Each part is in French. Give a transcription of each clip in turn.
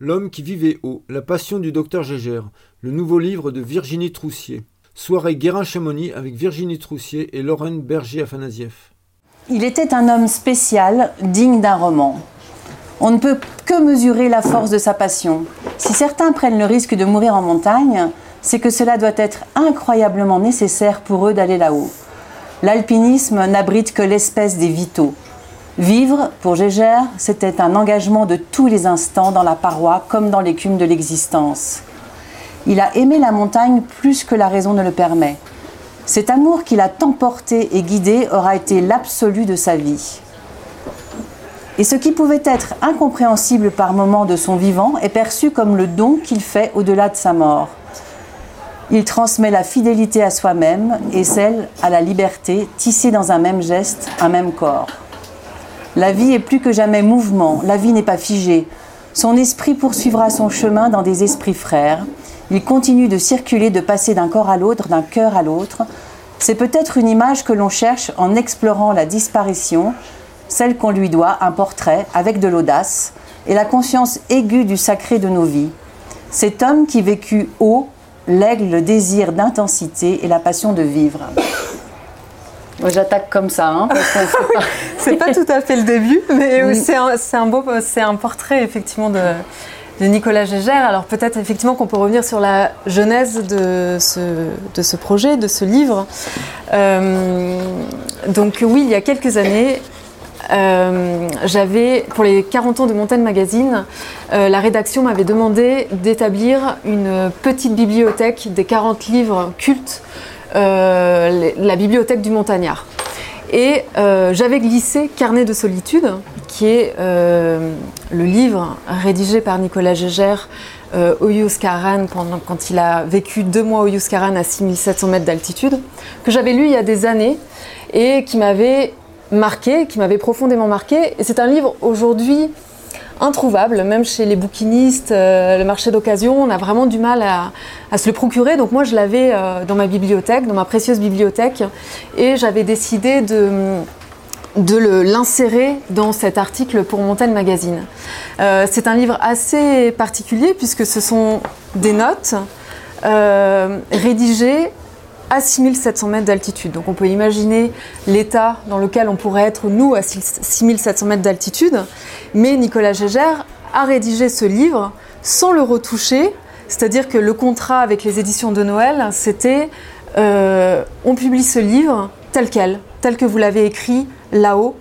L'homme qui vivait haut, la passion du docteur Gégère, le nouveau livre de Virginie Troussier. Soirée Guérin-Chamonix avec Virginie Troussier et Lorraine Berger-Afanasieff. Il était un homme spécial, digne d'un roman. On ne peut que mesurer la force de sa passion. Si certains prennent le risque de mourir en montagne, c'est que cela doit être incroyablement nécessaire pour eux d'aller là-haut. L'alpinisme n'abrite que l'espèce des vitaux. Vivre, pour Gégère, c'était un engagement de tous les instants dans la paroi comme dans l'écume de l'existence. Il a aimé la montagne plus que la raison ne le permet. Cet amour qui l'a tant porté et guidé aura été l'absolu de sa vie. Et ce qui pouvait être incompréhensible par moments de son vivant est perçu comme le don qu'il fait au-delà de sa mort. Il transmet la fidélité à soi-même et celle à la liberté, tissée dans un même geste, un même corps. La vie est plus que jamais mouvement, la vie n'est pas figée. Son esprit poursuivra son chemin dans des esprits frères. Il continue de circuler, de passer d'un corps à l'autre, d'un cœur à l'autre. C'est peut-être une image que l'on cherche en explorant la disparition, celle qu'on lui doit, un portrait avec de l'audace et la conscience aiguë du sacré de nos vies. Cet homme qui vécut haut lègue le désir d'intensité et la passion de vivre. J'attaque comme ça. Hein, c'est pas tout à fait le début, mais c'est un, beau, c'est un portrait effectivement de, Nicolas Gégère. Alors peut-être effectivement qu'on peut revenir sur la genèse de ce, de ce projet, de ce livre. Euh, donc oui, il y a quelques années, euh, j'avais, pour les 40 ans de Montaigne Magazine, euh, la rédaction m'avait demandé d'établir une petite bibliothèque des 40 livres cultes euh, la bibliothèque du Montagnard. Et euh, j'avais glissé Carnet de solitude, qui est euh, le livre rédigé par Nicolas Gégère au Yuskaran pendant, quand il a vécu deux mois au Yuskaran à 6700 mètres d'altitude, que j'avais lu il y a des années et qui m'avait marqué, qui m'avait profondément marqué. Et c'est un livre aujourd'hui introuvable, même chez les bouquinistes, euh, le marché d'occasion, on a vraiment du mal à, se le procurer. Donc moi, je l'avais euh, dans ma bibliothèque, dans ma précieuse bibliothèque, et j'avais décidé de l'insérer dans cet article pour Montaigne Magazine. Euh, c'est un livre assez particulier puisque ce sont des notes rédigées à 6700 mètres d'altitude. Donc on peut imaginer l'état dans lequel on pourrait être nous à 6700 mètres d'altitude. Mais Nicolas Gégère a rédigé ce livre sans le retoucher. C'est-à-dire que le contrat avec les éditions de Noël, c'était euh, on publie ce livre tel quel, tel que vous l'avez écrit là-haut,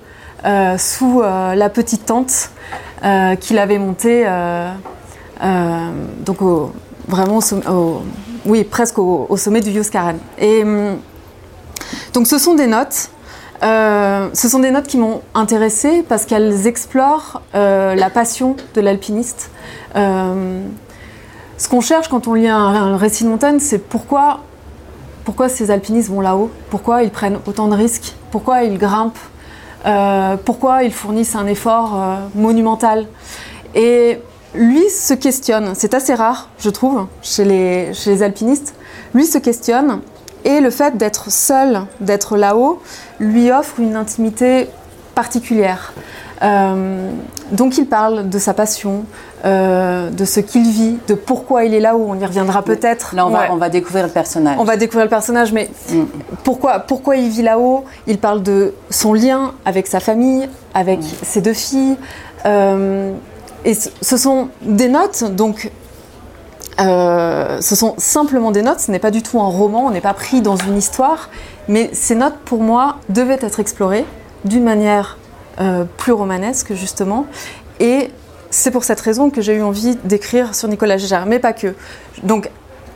euh, sous euh, la petite tente qu'il avait montée, donc vraiment au, oui, presque au, sommet du Yuskaran. Et hum, donc ce sont des notes. Euh, ce sont des notes qui m'ont intéressée parce qu'elles explorent euh, la passion de l'alpiniste. Euh, ce qu'on cherche quand on lit un, récit de montagne, c'est pourquoi, pourquoi ces alpinistes vont là-haut, pourquoi ils prennent autant de risques, pourquoi ils grimpent, pourquoi ils fournissent un effort monumental? Et lui se questionne, c'est assez rare, je trouve, chez les, chez les alpinistes, lui se questionne et le fait d'être seul, d'être là-haut, lui offre une intimité particulière. Euh, donc il parle de sa passion, euh, de ce qu'il vit, de pourquoi il est là-haut. On y reviendra peut-être. Là, on va, on va, découvrir le personnage. On va découvrir le personnage, mais mm. pourquoi, pourquoi il vit là-haut? Il parle de son lien avec sa famille, avec mm. ses deux filles. Euh, et ce sont des notes, donc euh, ce sont simplement des notes, ce n'est pas du tout un roman, on n'est pas pris dans une histoire, mais ces notes pour moi devaient être explorées d'une manière euh, plus romanesque justement, et c'est pour cette raison que j'ai eu envie d'écrire sur Nicolas Gégère, mais pas que.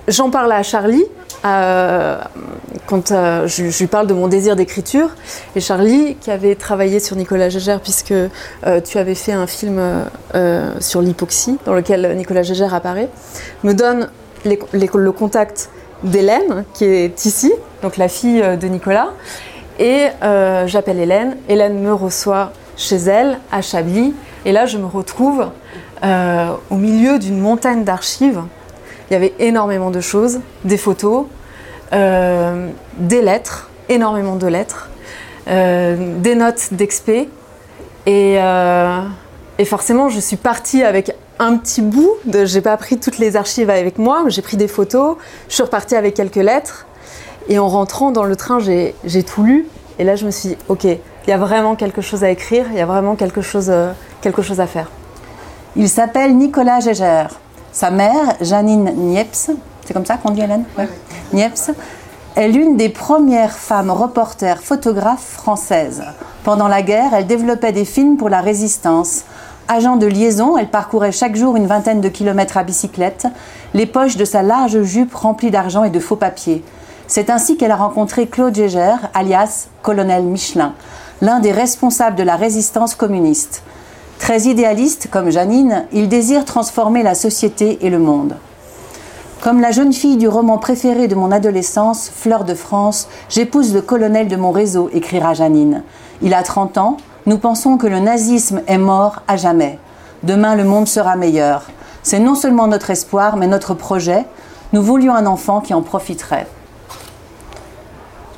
J'en parle à Charlie, euh, quand euh, je, lui parle de mon désir d'écriture. Et Charlie, qui avait travaillé sur Nicolas Gégère, puisque euh, tu avais fait un film sur l'hypoxie, dans lequel Nicolas Gégère apparaît, me donne le contact d'Hélène, qui est ici, donc la fille de Nicolas. Et j'appelle Hélène. Hélène me reçoit chez elle, à Chablis. Et là, je me retrouve au milieu d'une montagne d'archives il y avait énormément de choses, des photos, euh, des lettres, énormément de lettres, euh, des notes d'expé. Et, euh, et, forcément, je suis partie avec un petit bout. De, j'ai pas pris toutes les archives avec moi, j'ai pris des photos. Je suis repartie avec quelques lettres. Et en rentrant dans le train, j'ai, tout lu. Et là, je me suis dit, ok, il y a vraiment quelque chose à écrire, il y a vraiment quelque chose, quelque chose à faire. Il s'appelle Nicolas Gégère. Sa mère, Janine Niepce, c'est comme ça qu'on dit Hélène Niepce, est l'une des premières femmes reporters photographes françaises. Pendant la guerre, elle développait des films pour la résistance. Agent de liaison, elle parcourait chaque jour une vingtaine de kilomètres à bicyclette, les poches de sa large jupe remplies d'argent et de faux papiers. C'est ainsi qu'elle a rencontré Claude Gégère, alias Colonel Michelin, l'un des responsables de la résistance communiste. Très idéaliste comme Janine, il désire transformer la société et le monde. Comme la jeune fille du roman préféré de mon adolescence, Fleur de France, j'épouse le colonel de mon réseau, écrira Janine. Il a 30 ans, nous pensons que le nazisme est mort à jamais. Demain, le monde sera meilleur. C'est non seulement notre espoir, mais notre projet. Nous voulions un enfant qui en profiterait.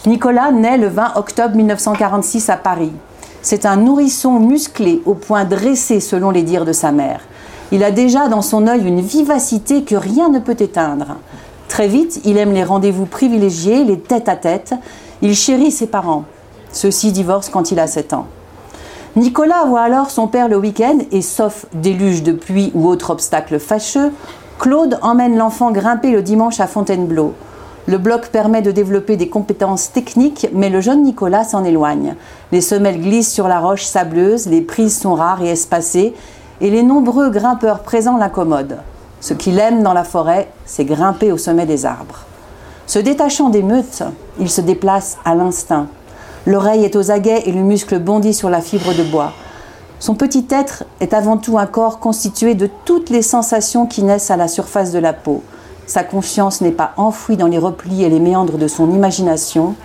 Nicolas naît le 20 octobre 1946 à Paris. C'est un nourrisson musclé au point dressé selon les dires de sa mère. Il a déjà dans son œil une vivacité que rien ne peut éteindre. Très vite, il aime les rendez-vous privilégiés, les tête-à-tête. Il chérit ses parents. Ceux-ci divorcent quand il a 7 ans. Nicolas voit alors son père le week-end et, sauf déluge de pluie ou autre obstacle fâcheux, Claude emmène l'enfant grimper le dimanche à Fontainebleau. Le bloc permet de développer des compétences techniques, mais le jeune Nicolas s'en éloigne. Les semelles glissent sur la roche sableuse, les prises sont rares et espacées, et les nombreux grimpeurs présents l'incommodent. Ce qu'il aime dans la forêt, c'est grimper au sommet des arbres. Se détachant des meutes, il se déplace à l'instinct. L'oreille est aux aguets et le muscle bondit sur la fibre de bois. Son petit être est avant tout un corps constitué de toutes les sensations qui naissent à la surface de la peau. Sa conscience n'est pas enfouie dans les replis et les méandres de son imagination.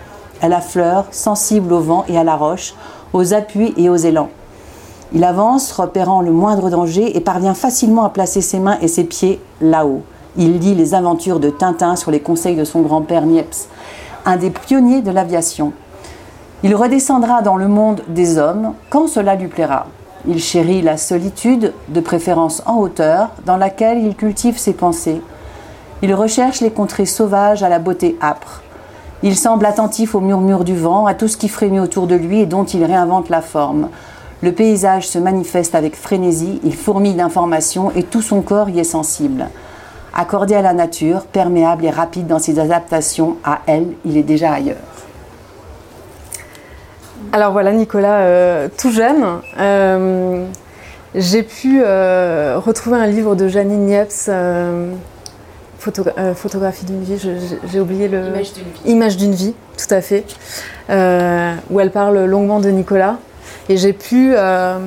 Elle affleure, sensible au vent et à la roche, aux appuis et aux élans. Il avance, repérant le moindre danger, et parvient facilement à placer ses mains et ses pieds là-haut. Il lit les aventures de Tintin sur les conseils de son grand-père Niepce, un des pionniers de l'aviation. Il redescendra dans le monde des hommes quand cela lui plaira. Il chérit la solitude, de préférence en hauteur, dans laquelle il cultive ses pensées. Il recherche les contrées sauvages à la beauté âpre. Il semble attentif au murmure du vent, à tout ce qui frémit autour de lui et dont il réinvente la forme. Le paysage se manifeste avec frénésie, il fourmille d'informations et tout son corps y est sensible. Accordé à la nature, perméable et rapide dans ses adaptations à elle, il est déjà ailleurs. Alors voilà Nicolas, euh, tout jeune, euh, j'ai pu euh, retrouver un livre de Janine Niepce, photographie d'une vie, j'ai oublié le... Image d'une vie. Image d'une vie, tout à fait, où elle parle longuement de Nicolas. Et j'ai pu euh,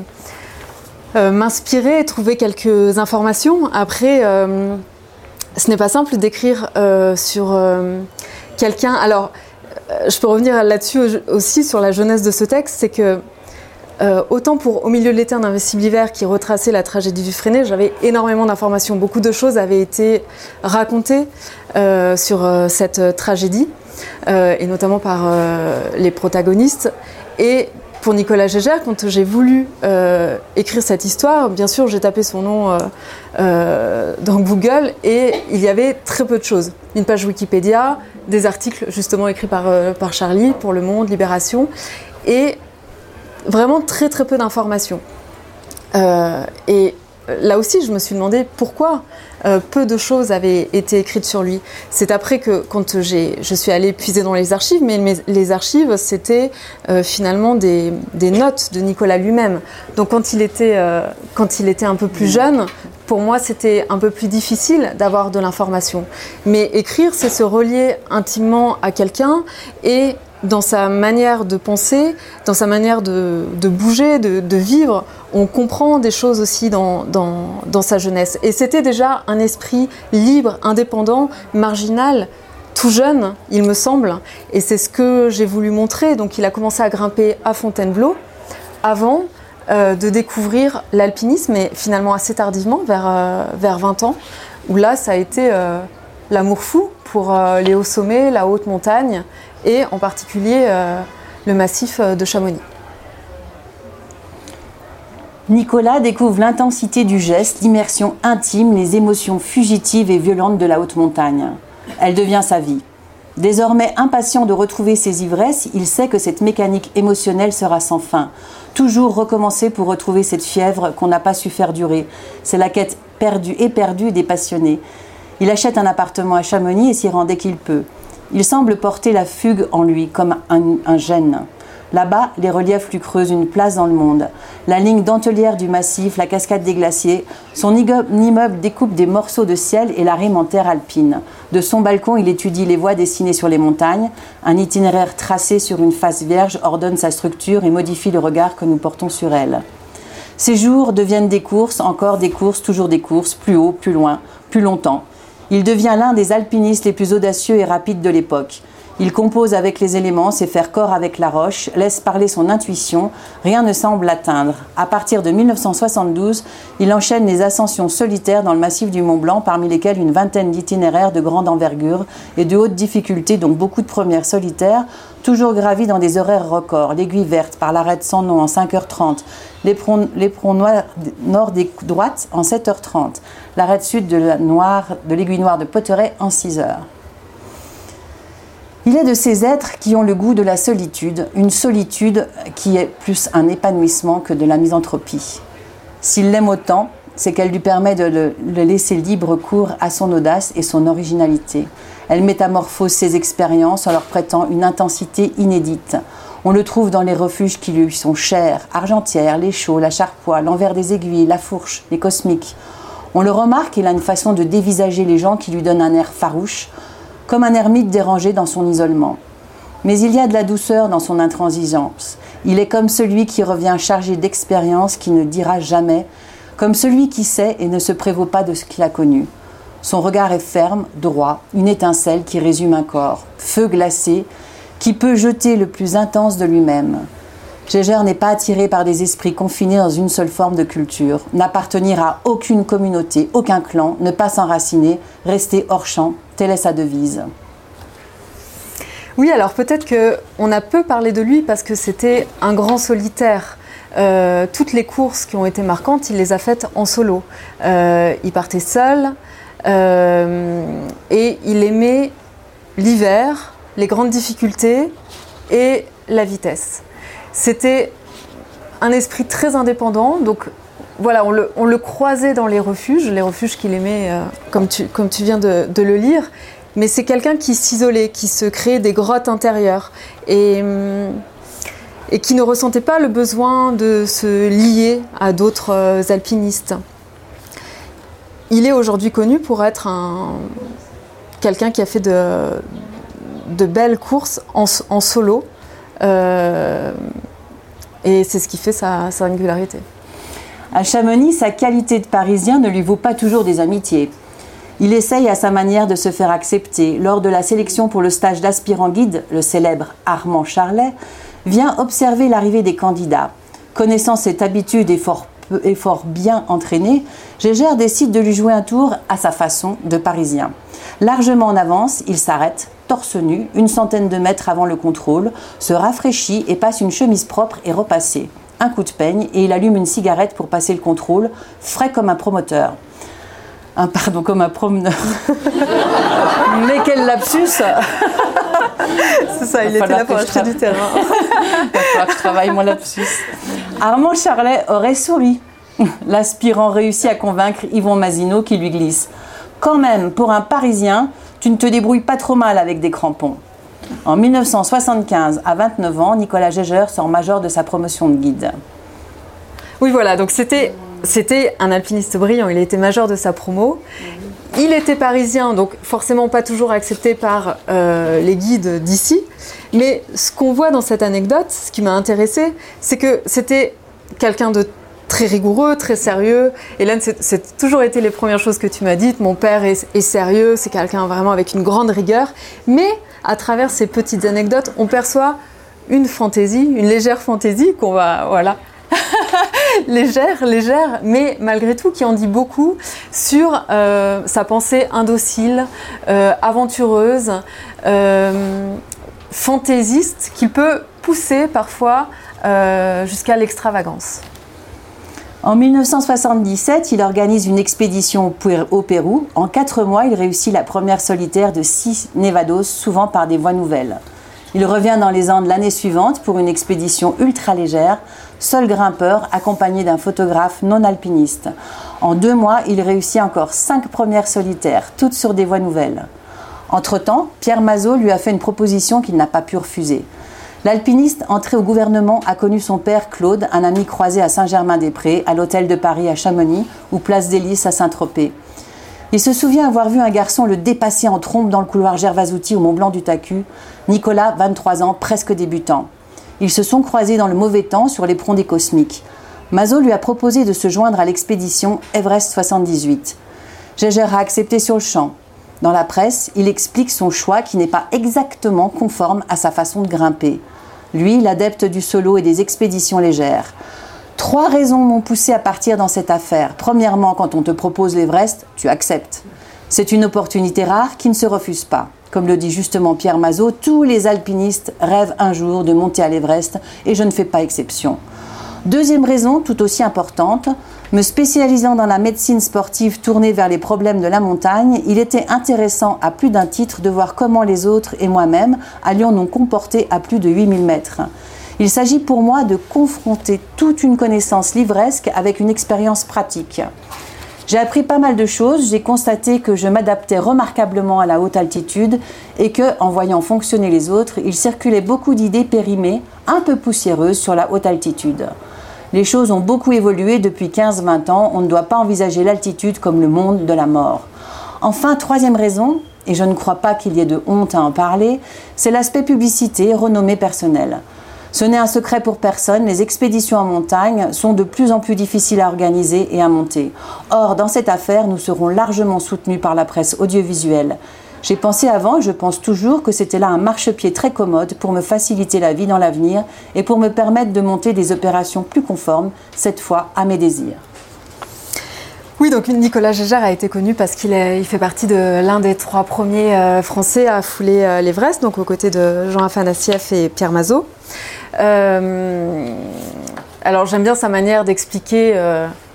euh, m'inspirer et trouver quelques informations. Après, euh, ce n'est pas simple d'écrire sur quelqu'un. Alors, je peux revenir là-dessus aussi sur la jeunesse de ce texte, c'est que autant pour Au milieu de l'été, un invincible hiver qui retraçait la tragédie du Freinet, j'avais énormément d'informations. Beaucoup de choses avaient été racontées sur cette tragédie, et notamment par les protagonistes. Et pour Nicolas Gégère, quand j'ai voulu euh, écrire cette histoire, bien sûr, j'ai tapé son nom euh, euh, dans Google et il y avait très peu de choses. Une page Wikipédia, des articles justement écrits par, par Charlie pour Le Monde, Libération, et vraiment très très peu d'informations. et là aussi, je me suis demandé pourquoi euh, peu de choses avaient été écrites sur lui. C'est après que, quand je suis allée puiser dans les archives, mais les archives, c'était euh, finalement des, notes de Nicolas lui-même. Donc quand il, était, euh, quand il était un peu plus jeune, pour moi, c'était un peu plus difficile d'avoir de l'information. Mais écrire, c'est se relier intimement à quelqu'un et dans sa manière de penser, dans sa manière de, bouger, de, vivre, on comprend des choses aussi dans, sa jeunesse. Et c'était déjà un esprit libre, indépendant, marginal, tout jeune, il me semble. Et c'est ce que j'ai voulu montrer. Donc il a commencé à grimper à Fontainebleau avant euh, de découvrir l'alpinisme, et finalement assez tardivement, vers, euh, vers 20 ans, où là, ça a été euh, l'amour fou pour les hauts sommets, la haute montagne et en particulier euh, le massif euh, de Chamonix. Nicolas découvre l'intensité du geste, l'immersion intime, les émotions fugitives et violentes de la haute montagne. Elle devient sa vie. Désormais impatient de retrouver ses ivresses, il sait que cette mécanique émotionnelle sera sans fin. Toujours recommencer pour retrouver cette fièvre qu'on n'a pas su faire durer. C'est la quête perdue et perdue des passionnés. Il achète un appartement à Chamonix et s'y rend dès qu'il peut. Il semble porter la fugue en lui, comme un, gène. Là-bas, les reliefs lui creusent une place dans le monde. La ligne dentelière du massif, la cascade des glaciers, son immeuble découpe des morceaux de ciel et la rime en terre alpine. De son balcon, il étudie les voies dessinées sur les montagnes. Un itinéraire tracé sur une face vierge ordonne sa structure et modifie le regard que nous portons sur elle. Ces jours deviennent des courses, encore des courses, toujours des courses, plus haut, plus loin, plus longtemps. Il devient l'un des alpinistes les plus audacieux et rapides de l'époque. Il compose avec les éléments, sait faire corps avec la roche, laisse parler son intuition, rien ne semble l'atteindre. À partir de 1972, il enchaîne les ascensions solitaires dans le massif du Mont Blanc, parmi lesquelles une vingtaine d'itinéraires de grande envergure et de haute difficulté, dont beaucoup de premières solitaires, toujours gravis dans des horaires records. L'aiguille verte par l'arête sans nom en 5h30, l'éperon nord des droites en 7h30, l'arête sud de l'aiguille noire de Potteret en 6h. Il est de ces êtres qui ont le goût de la solitude, une solitude qui est plus un épanouissement que de la misanthropie. S'il l'aime autant, c'est qu'elle lui permet de le, laisser libre cours à son audace et son originalité. Elle métamorphose ses expériences en leur prêtant une intensité inédite. On le trouve dans les refuges qui lui sont chers, Argentière, les Chaux, la Charpoix, l'envers des aiguilles, la Fourche, les Cosmiques. On le remarque, il a une façon de dévisager les gens qui lui donne un air farouche, comme un ermite dérangé dans son isolement. Mais il y a de la douceur dans son intransigeance. Il est comme celui qui revient chargé d'expérience qui ne dira jamais, comme celui qui sait et ne se prévaut pas de ce qu'il a connu. Son regard est ferme, droit, une étincelle qui résume un corps, feu glacé, qui peut jeter le plus intense de lui-même. Gégère n'est pas attiré par des esprits confinés dans une seule forme de culture, n'appartenir à aucune communauté, aucun clan, ne pas s'enraciner, rester hors champ, telle est sa devise. Oui, alors peut-être qu'on a peu parlé de lui parce que c'était un grand solitaire. Euh, toutes les courses qui ont été marquantes, il les a faites en solo. Euh, il partait seul euh, et il aimait l'hiver, les grandes difficultés et la vitesse. C'était un esprit très indépendant, donc voilà, on le, croisait dans les refuges, les refuges qu'il aimait, euh, comme, tu, viens de, le lire. Mais c'est quelqu'un qui s'isolait, qui se créait des grottes intérieures et, et, qui ne ressentait pas le besoin de se lier à d'autres euh, alpinistes. Il est aujourd'hui connu pour être un, quelqu'un qui a fait de, belles courses en, solo. Euh, et c'est ce qui fait sa, singularité. À Chamonix, sa qualité de Parisien ne lui vaut pas toujours des amitiés. Il essaye à sa manière de se faire accepter. Lors de la sélection pour le stage d'aspirant guide, le célèbre Armand Charlet vient observer l'arrivée des candidats. Connaissant cette habitude et fort, bien entraîné, Gégère décide de lui jouer un tour à sa façon de Parisien. Largement en avance, il s'arrête, torse nu, une centaine de mètres avant le contrôle, se rafraîchit et passe une chemise propre et repassée. Un coup de peigne et il allume une cigarette pour passer le contrôle, frais comme un promoteur. Un, pardon, comme un promeneur. Mais quel lapsus C'est ça, il était là pour acheter du terrain. il va falloir que je travaille mon lapsus. Armand Charlet aurait souri. L'aspirant réussit à convaincre Yvon Mazino qui lui glisse. Quand même, pour un Parisien, tu ne te débrouilles pas trop mal avec des crampons. En 1975, à 29 ans, Nicolas Gégeur sort major de sa promotion de guide. Oui, voilà, donc c'était, c'était un alpiniste brillant, il était major de sa promo. Il était parisien, donc forcément pas toujours accepté par euh, les guides d'ici. Mais ce qu'on voit dans cette anecdote, ce qui m'a intéressé, c'est que c'était quelqu'un de très rigoureux, très sérieux. Hélène, c'est toujours été les premières choses que tu m'as dites. Mon père est, sérieux, c'est quelqu'un vraiment avec une grande rigueur. Mais à travers ces petites anecdotes, on perçoit une fantaisie, une légère fantaisie qu'on va, voilà, légère, légère, mais malgré tout qui en dit beaucoup sur euh, sa pensée indocile, euh, aventureuse, euh, fantaisiste, qu'il peut pousser parfois jusqu'à l'extravagance. En 1977, il organise une expédition au Pérou. En quatre mois, il réussit la première solitaire de six Nevados, souvent par des voies nouvelles. Il revient dans les Andes l'année suivante pour une expédition ultra légère, seul grimpeur, accompagné d'un photographe non alpiniste. En deux mois, il réussit encore cinq premières solitaires, toutes sur des voies nouvelles. Entre-temps, Pierre Mazot lui a fait une proposition qu'il n'a pas pu refuser. L'alpiniste entré au gouvernement a connu son père Claude, un ami croisé à Saint-Germain-des-Prés, à l'hôtel de Paris à Chamonix ou place des Lys à Saint-Tropez. Il se souvient avoir vu un garçon le dépasser en trompe dans le couloir Gervasouti au Mont Blanc du Tacu. Nicolas, 23 ans, presque débutant. Ils se sont croisés dans le mauvais temps sur les des cosmiques. Mazot lui a proposé de se joindre à l'expédition Everest 78. Gégère a accepté sur le champ. Dans la presse, il explique son choix qui n'est pas exactement conforme à sa façon de grimper. Lui, l'adepte du solo et des expéditions légères. Trois raisons m'ont poussé à partir dans cette affaire. Premièrement, quand on te propose l'Everest, tu acceptes. C'est une opportunité rare qui ne se refuse pas. Comme le dit justement Pierre Mazot, tous les alpinistes rêvent un jour de monter à l'Everest et je ne fais pas exception. Deuxième raison, tout aussi importante, me spécialisant dans la médecine sportive tournée vers les problèmes de la montagne, il était intéressant à plus d'un titre de voir comment les autres et moi-même allions nous comporter à plus de 8000 mètres. Il s'agit pour moi de confronter toute une connaissance livresque avec une expérience pratique. J'ai appris pas mal de choses, j'ai constaté que je m'adaptais remarquablement à la haute altitude et que, en voyant fonctionner les autres, il circulait beaucoup d'idées périmées, un peu poussiéreuses sur la haute altitude. Les choses ont beaucoup évolué depuis 15-20 ans. On ne doit pas envisager l'altitude comme le monde de la mort. Enfin, troisième raison, et je ne crois pas qu'il y ait de honte à en parler, c'est l'aspect publicité, renommée personnelle. Ce n'est un secret pour personne, les expéditions en montagne sont de plus en plus difficiles à organiser et à monter. Or, dans cette affaire, nous serons largement soutenus par la presse audiovisuelle. J'ai pensé avant et je pense toujours que c'était là un marchepied très commode pour me faciliter la vie dans l'avenir et pour me permettre de monter des opérations plus conformes, cette fois à mes désirs. Oui, donc Nicolas Gégère a été connu parce qu'il il fait partie de l'un des trois premiers euh, Français à fouler euh, l'Everest, donc aux côtés de Jean Afanassieff et Pierre Mazot. Euh, alors j'aime bien sa manière d'expliquer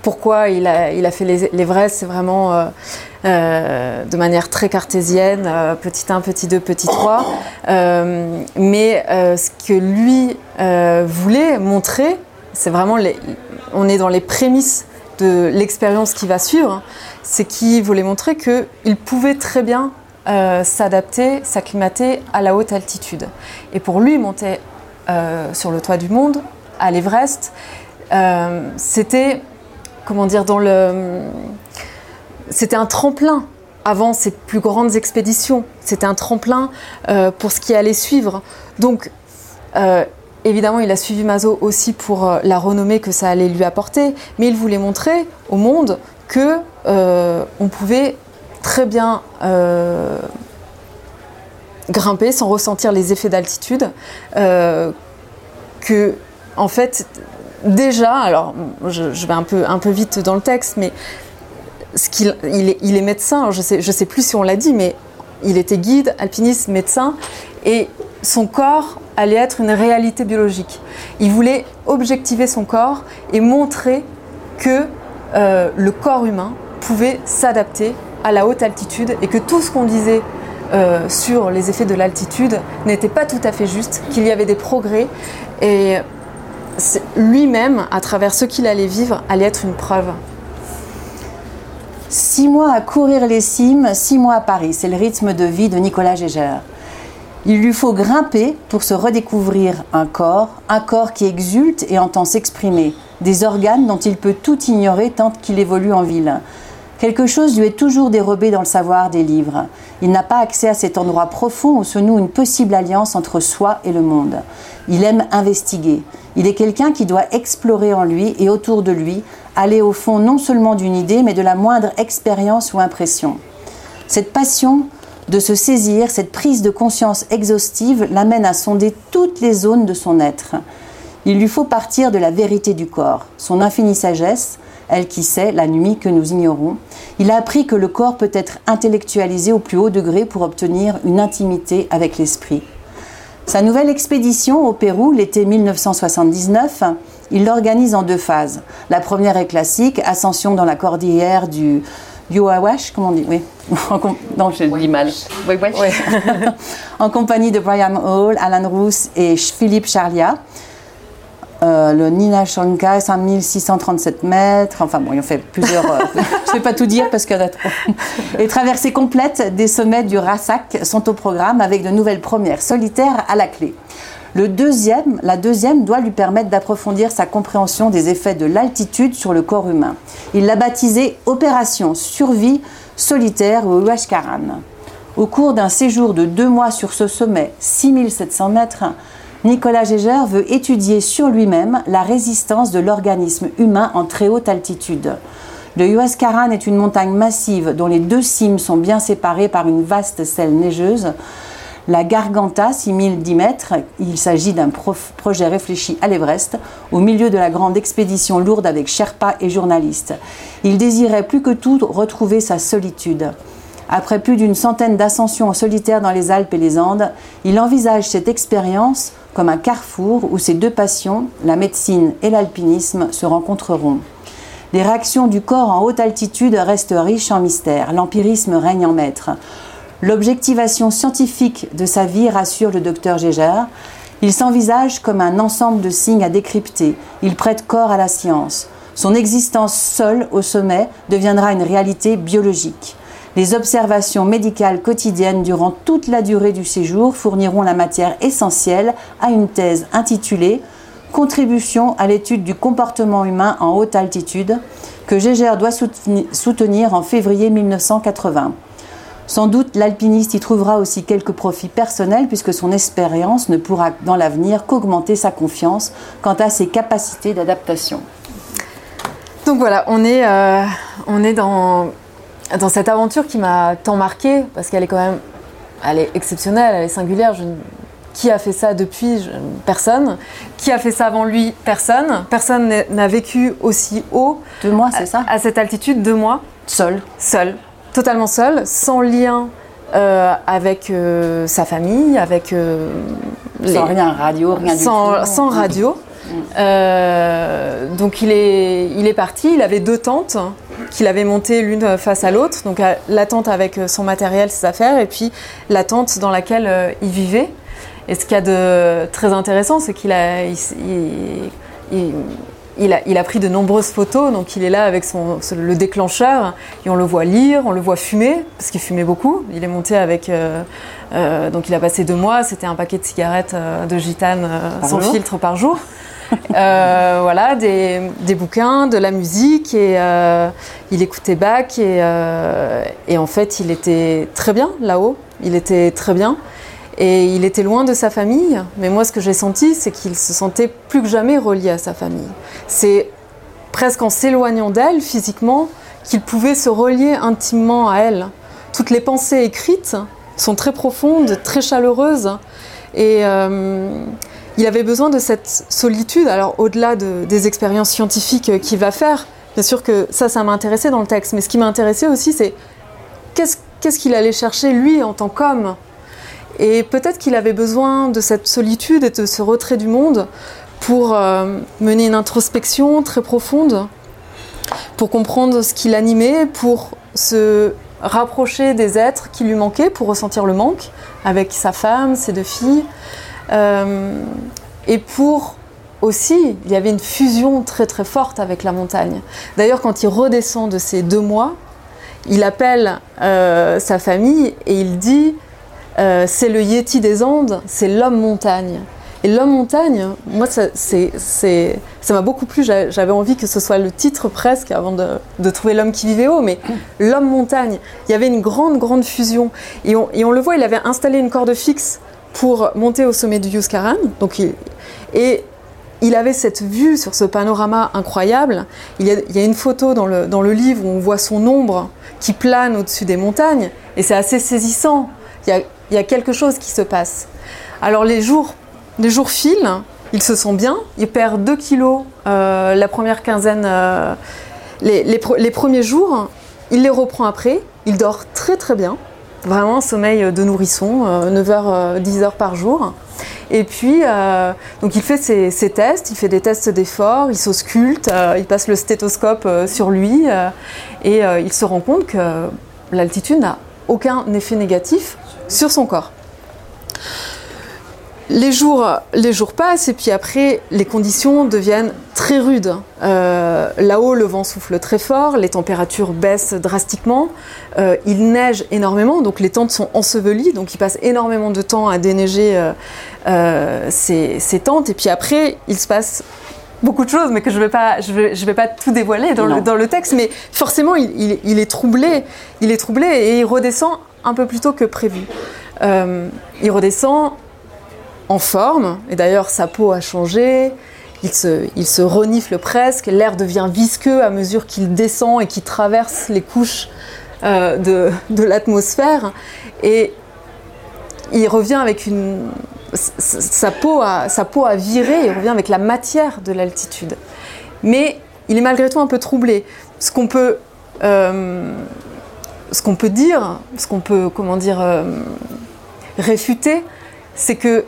pourquoi il a, il a fait l'Everest. C'est vraiment euh, de manière très cartésienne, euh, petit 1, petit 2, petit 3. Euh, mais ce que lui voulait montrer, c'est vraiment, on est dans les prémices de l'expérience qui va suivre, c'est qu'il voulait montrer qu'il pouvait très bien s'adapter, s'acclimater à la haute altitude. Et pour lui, monter sur le toit du monde, à l'Everest, c'était, comment dire, dans le c'était un tremplin avant ces plus grandes expéditions. C'était un tremplin euh, pour ce qui allait suivre. Donc, euh, évidemment, il a suivi Mazo aussi pour euh, la renommée que ça allait lui apporter, mais il voulait montrer au monde que on pouvait très bien grimper sans ressentir les effets d'altitude. que, en fait, déjà, alors je, vais un peu, un peu vite dans le texte, mais il, est, médecin, je sais, je sais plus si on l'a dit, mais il était guide, alpiniste, médecin, et son corps allait être une réalité biologique. Il voulait objectiver son corps et montrer que euh, le corps humain pouvait s'adapter à la haute altitude et que tout ce qu'on disait euh, sur les effets de l'altitude n'était pas tout à fait juste, qu'il y avait des progrès et lui-même, à travers ce qu'il allait vivre, allait être une preuve Six mois à courir les cimes, six mois à Paris, c'est le rythme de vie de Nicolas Gégère. Il lui faut grimper pour se redécouvrir un corps, un corps qui exulte et entend s'exprimer, des organes dont il peut tout ignorer tant qu'il évolue en ville. Quelque chose lui est toujours dérobé dans le savoir des livres. Il n'a pas accès à cet endroit profond où se noue une possible alliance entre soi et le monde. Il aime investiguer. Il est quelqu'un qui doit explorer en lui et autour de lui aller au fond non seulement d'une idée, mais de la moindre expérience ou impression. Cette passion de se saisir, cette prise de conscience exhaustive l'amène à sonder toutes les zones de son être. Il lui faut partir de la vérité du corps, son infinie sagesse, elle qui sait, la nuit que nous ignorons. Il a appris que le corps peut être intellectualisé au plus haut degré pour obtenir une intimité avec l'esprit. Sa nouvelle expédition au Pérou, l'été 1979, Il l'organise en deux phases. La première est classique, ascension dans la cordillère du Yoawash, comment on dit? Oui. non, je dis mal. Oui, en compagnie de Brian Hall, Alan Roos et Philippe Charlia. Euh, le Nina Shanka, 5637 mètres. Enfin bon, il en fait plusieurs. Euh, je ne vais pas tout dire parce qu'il y en a trop. Les traversées complètes des sommets du Rassak sont au programme avec de nouvelles premières solitaires à la clé. Le deuxième, la deuxième doit lui permettre d'approfondir sa compréhension des effets de l'altitude sur le corps humain. Il l'a baptisée Opération Survie solitaire au Huashkaran. Au cours d'un séjour de deux mois sur ce sommet, 6700 mètres, Nicolas Gégère veut étudier sur lui-même la résistance de l'organisme humain en très haute altitude. Le Huascaran est une montagne massive dont les deux cimes sont bien séparées par une vaste selle neigeuse. La Garganta, 6010 mètres, il s'agit d'un projet réfléchi à l'Everest, au milieu de la grande expédition lourde avec Sherpa et journalistes. Il désirait plus que tout retrouver sa solitude. Après plus d'une centaine d'ascensions en solitaire dans les Alpes et les Andes, il envisage cette expérience comme un carrefour où ces deux passions, la médecine et l'alpinisme, se rencontreront. Les réactions du corps en haute altitude restent riches en mystères. L'empirisme règne en maître. L'objectivation scientifique de sa vie rassure le docteur Gégère. Il s'envisage comme un ensemble de signes à décrypter. Il prête corps à la science. Son existence seule au sommet deviendra une réalité biologique. Les observations médicales quotidiennes durant toute la durée du séjour fourniront la matière essentielle à une thèse intitulée Contribution à l'étude du comportement humain en haute altitude que Gégère doit soutenir en février 1980. Sans doute, l'alpiniste y trouvera aussi quelques profits personnels puisque son expérience ne pourra dans l'avenir qu'augmenter sa confiance quant à ses capacités d'adaptation. Donc voilà, on est, euh, on est dans dans cette aventure qui m'a tant marquée, parce qu'elle est quand même elle est exceptionnelle, elle est singulière. qui a fait ça depuis Personne. Qui a fait ça avant lui Personne. Personne n'a vécu aussi haut. Deux mois, c'est ça À cette altitude, deux mois. Seul. Seul. Totalement seul, sans lien euh, avec euh, sa famille, avec. Euh, sans rien, radio, rien sans, du tout. Sans radio. Mm. donc il est, il est parti, il avait deux tentes qu'il avait montées l'une face à l'autre, donc la tente avec son matériel, ses affaires, et puis la tente dans laquelle il vivait. Et ce qu'il y a de très intéressant, c'est qu'il a, il, a, il, a, pris de nombreuses photos, donc il est là avec son, le déclencheur, et on le voit lire, on le voit fumer, parce qu'il fumait beaucoup. Il est monté avec. Euh, euh, donc il a passé deux mois, c'était un paquet de cigarettes euh, de gitane sans filtre par jour. Euh, voilà, des, bouquins, de la musique, et euh, il écoutait Bach, et, euh, et, en fait, il était très bien là-haut, il était très bien, et il était loin de sa famille, mais moi, ce que j'ai senti, c'est qu'il se sentait plus que jamais relié à sa famille. C'est presque en s'éloignant d'elle physiquement qu'il pouvait se relier intimement à elle. Toutes les pensées écrites sont très profondes, très chaleureuses, et il avait besoin de cette solitude. Alors au-delà des expériences scientifiques qu'il va faire, bien sûr que ça, ça m'a intéressé dans le texte, mais ce qui m'a intéressé aussi, c'est qu'est-ce qu'il allait chercher lui en tant qu'homme? Et peut-être qu'il avait besoin de cette solitude et de ce retrait du monde pour euh, mener une introspection très profonde, pour comprendre ce qui l'animait, pour se rapprocher des êtres qui lui manquaient, pour ressentir le manque avec sa femme, ses deux filles. Euh, et pour aussi, il y avait une fusion très très forte avec la montagne. D'ailleurs, quand il redescend de ces deux mois, il appelle euh, sa famille et il dit euh, c'est le Yéti des Andes, c'est l'homme montagne. Et l'homme montagne, moi, ça, m'a beaucoup plu. J'avais envie que ce soit le titre presque avant de, trouver l'homme qui vivait haut. Mais l'homme montagne, il y avait une grande, grande fusion. Et on, et on, le voit, il avait installé une corde fixe pour monter au sommet du Yuskaran. Donc et il avait cette vue sur ce panorama incroyable. Il y a, une photo dans le, dans le, livre où on voit son ombre qui plane au-dessus des montagnes, et c'est assez saisissant. Il y, a, il y, a, quelque chose qui se passe. Alors les jours, les jours filent, il se sent bien, il perd 2 kilos euh, la première quinzaine, euh, les, les premiers jours, il les reprend après, il dort très très bien. Vraiment un sommeil de nourrisson, 9h, euh, 10h par jour. Et puis, euh, donc il fait ses, tests, il fait des tests d'effort, il s'ausculte, euh, il passe le stéthoscope euh, sur lui et il se rend compte que l'altitude n'a aucun effet négatif sur son corps les jours, les jours passent et puis après, les conditions deviennent très rudes. Euh, là-haut, le vent souffle très fort, les températures baissent drastiquement, euh, il neige énormément, donc les tentes sont ensevelies, donc il passe énormément de temps à déneiger euh, ces, tentes. Et puis après, il se passe beaucoup de choses, mais que je ne vais, pas, je vais, pas tout dévoiler dans le, texte, mais forcément, il, est troublé, il est troublé et il redescend un peu plus tôt que prévu. il redescend en forme, et d'ailleurs sa peau a changé, il se, il se renifle presque, l'air devient visqueux à mesure qu'il descend et qu'il traverse les couches euh, de, de l'atmosphère, et il revient avec une... Sa peau, a, sa peau a viré, il revient avec la matière de l'altitude. Mais il est malgré tout un peu troublé. Ce qu'on peut... Euh, ce peut dire, ce qu'on peut, comment dire, euh, réfuter, c'est que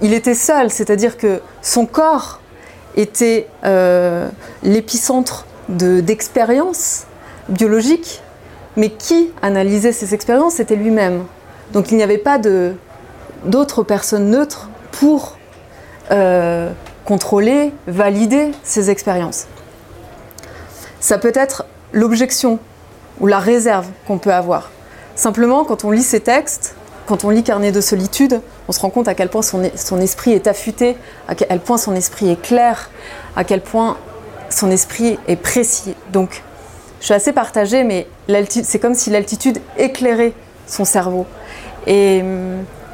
il était seul, c'est-à-dire que son corps était euh, l'épicentre d'expériences biologiques, mais qui analysait ces expériences C'était lui-même. Donc il n'y avait pas d'autres personnes neutres pour euh, contrôler, valider ces expériences. Ça peut être l'objection ou la réserve qu'on peut avoir. Simplement, quand on lit ces textes, quand on lit Carnet de solitude, on se rend compte à quel point son, esprit est affûté, à quel point son esprit est clair, à quel point son esprit est précis. Donc, je suis assez partagée, mais c'est comme si l'altitude éclairait son cerveau. Et,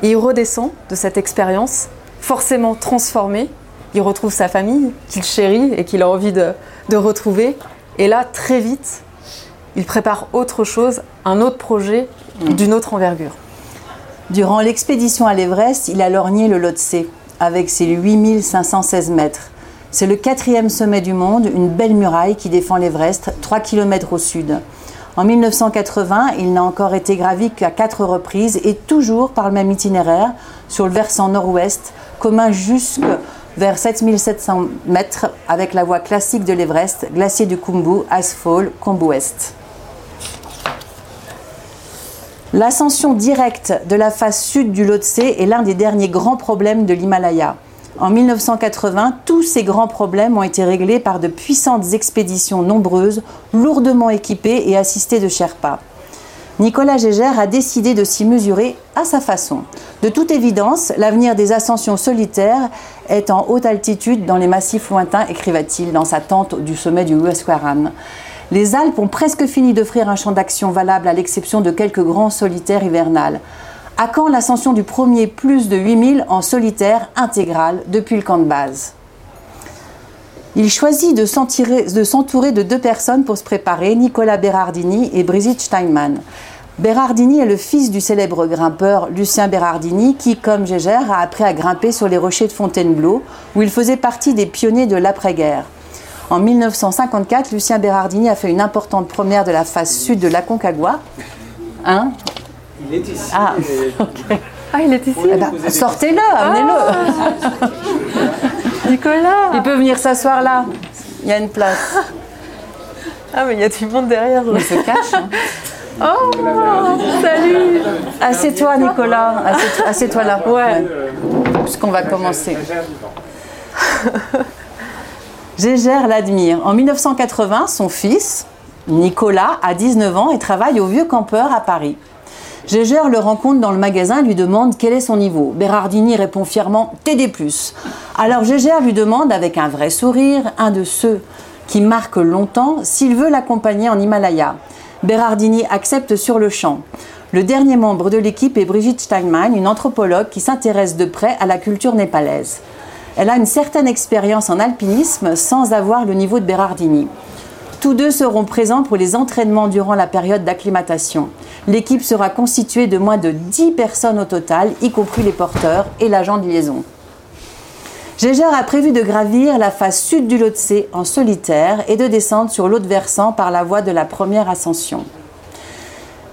il redescend de cette expérience, forcément transformé. Il retrouve sa famille, qu'il chérit et qu'il a envie de, de retrouver. Et là, très vite, il prépare autre chose, un autre projet d'une autre envergure. Durant l'expédition à l'Everest, il a lorgné le Lhotse avec ses 8516 mètres. C'est le quatrième sommet du monde, une belle muraille qui défend l'Everest, 3 km au sud. En 1980, il n'a encore été gravi qu'à quatre reprises et toujours par le même itinéraire, sur le versant nord-ouest, commun jusque vers 7700 mètres avec la voie classique de l'Everest, glacier du Kumbu, Icefall, Kumbu Ouest. L'ascension directe de la face sud du Lhotse est l'un des derniers grands problèmes de l'Himalaya. En 1980, tous ces grands problèmes ont été réglés par de puissantes expéditions nombreuses, lourdement équipées et assistées de Sherpas. Nicolas Gégère a décidé de s'y mesurer à sa façon. De toute évidence, l'avenir des ascensions solitaires est en haute altitude dans les massifs lointains, écriva-t-il dans sa tente du sommet du Huasquaran. Les Alpes ont presque fini d'offrir un champ d'action valable à l'exception de quelques grands solitaires hivernales. À quand l'ascension du premier plus de 8000 en solitaire intégral depuis le camp de base Il choisit de s'entourer de deux personnes pour se préparer, Nicolas Berardini et Brigitte Steinmann. Berardini est le fils du célèbre grimpeur Lucien Berardini qui, comme Gégère, a appris à grimper sur les rochers de Fontainebleau où il faisait partie des pionniers de l'après-guerre. En 1954, Lucien Berardini a fait une importante première de la face sud de l'Aconcagua. Hein il est ici. Ah, ah il est ici. Eh ben, sortez-le, amenez-le. Ah. Nicolas. Il peut venir s'asseoir là. Il y a une place. Ah, mais il y a du monde derrière. Il se cache. Hein. Oh, salut Assieds-toi, Nicolas. Assieds-toi là. Ouais. Puisqu'on va commencer. Gégère l'admire. En 1980, son fils, Nicolas, a 19 ans et travaille au Vieux Campeur à Paris. Gégère le rencontre dans le magasin et lui demande quel est son niveau. Bérardini répond fièrement TD+. Alors Gégère lui demande avec un vrai sourire, un de ceux qui marquent longtemps, s'il veut l'accompagner en Himalaya. Bérardini accepte sur le champ. Le dernier membre de l'équipe est Brigitte Steinmann, une anthropologue qui s'intéresse de près à la culture népalaise. Elle a une certaine expérience en alpinisme sans avoir le niveau de Berardini. Tous deux seront présents pour les entraînements durant la période d'acclimatation. L'équipe sera constituée de moins de 10 personnes au total, y compris les porteurs et l'agent de liaison. Gégère a prévu de gravir la face sud du Lhotse en solitaire et de descendre sur l'autre versant par la voie de la première ascension.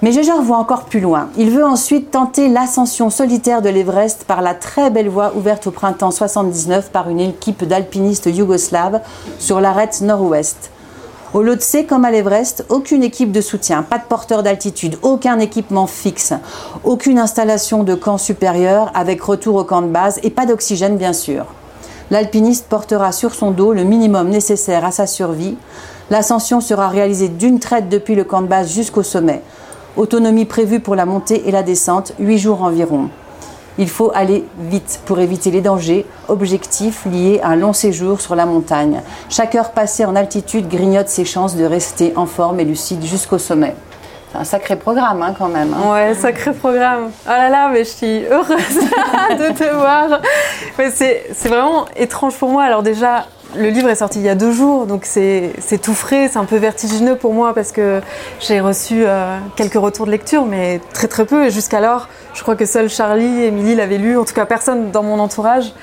Mais Gégère voit encore plus loin. Il veut ensuite tenter l'ascension solitaire de l'Everest par la très belle voie ouverte au printemps 79 par une équipe d'alpinistes yougoslaves sur l'arête nord-ouest. Au Lhotse comme à l'Everest, aucune équipe de soutien, pas de porteur d'altitude, aucun équipement fixe, aucune installation de camp supérieur avec retour au camp de base et pas d'oxygène bien sûr. L'alpiniste portera sur son dos le minimum nécessaire à sa survie. L'ascension sera réalisée d'une traite depuis le camp de base jusqu'au sommet. Autonomie prévue pour la montée et la descente, 8 jours environ. Il faut aller vite pour éviter les dangers, objectifs liés à un long séjour sur la montagne. Chaque heure passée en altitude grignote ses chances de rester en forme et lucide jusqu'au sommet. C'est un sacré programme hein, quand même. Hein. Ouais, sacré programme. Oh là là, mais je suis heureuse de te voir. c'est vraiment étrange pour moi. Alors déjà, le livre est sorti il y a deux jours, donc c'est tout frais, c'est un peu vertigineux pour moi parce que j'ai reçu euh, quelques retours de lecture, mais très très peu. Et jusqu'alors, je crois que seul Charlie et Émilie l'avaient lu, en tout cas personne dans mon entourage.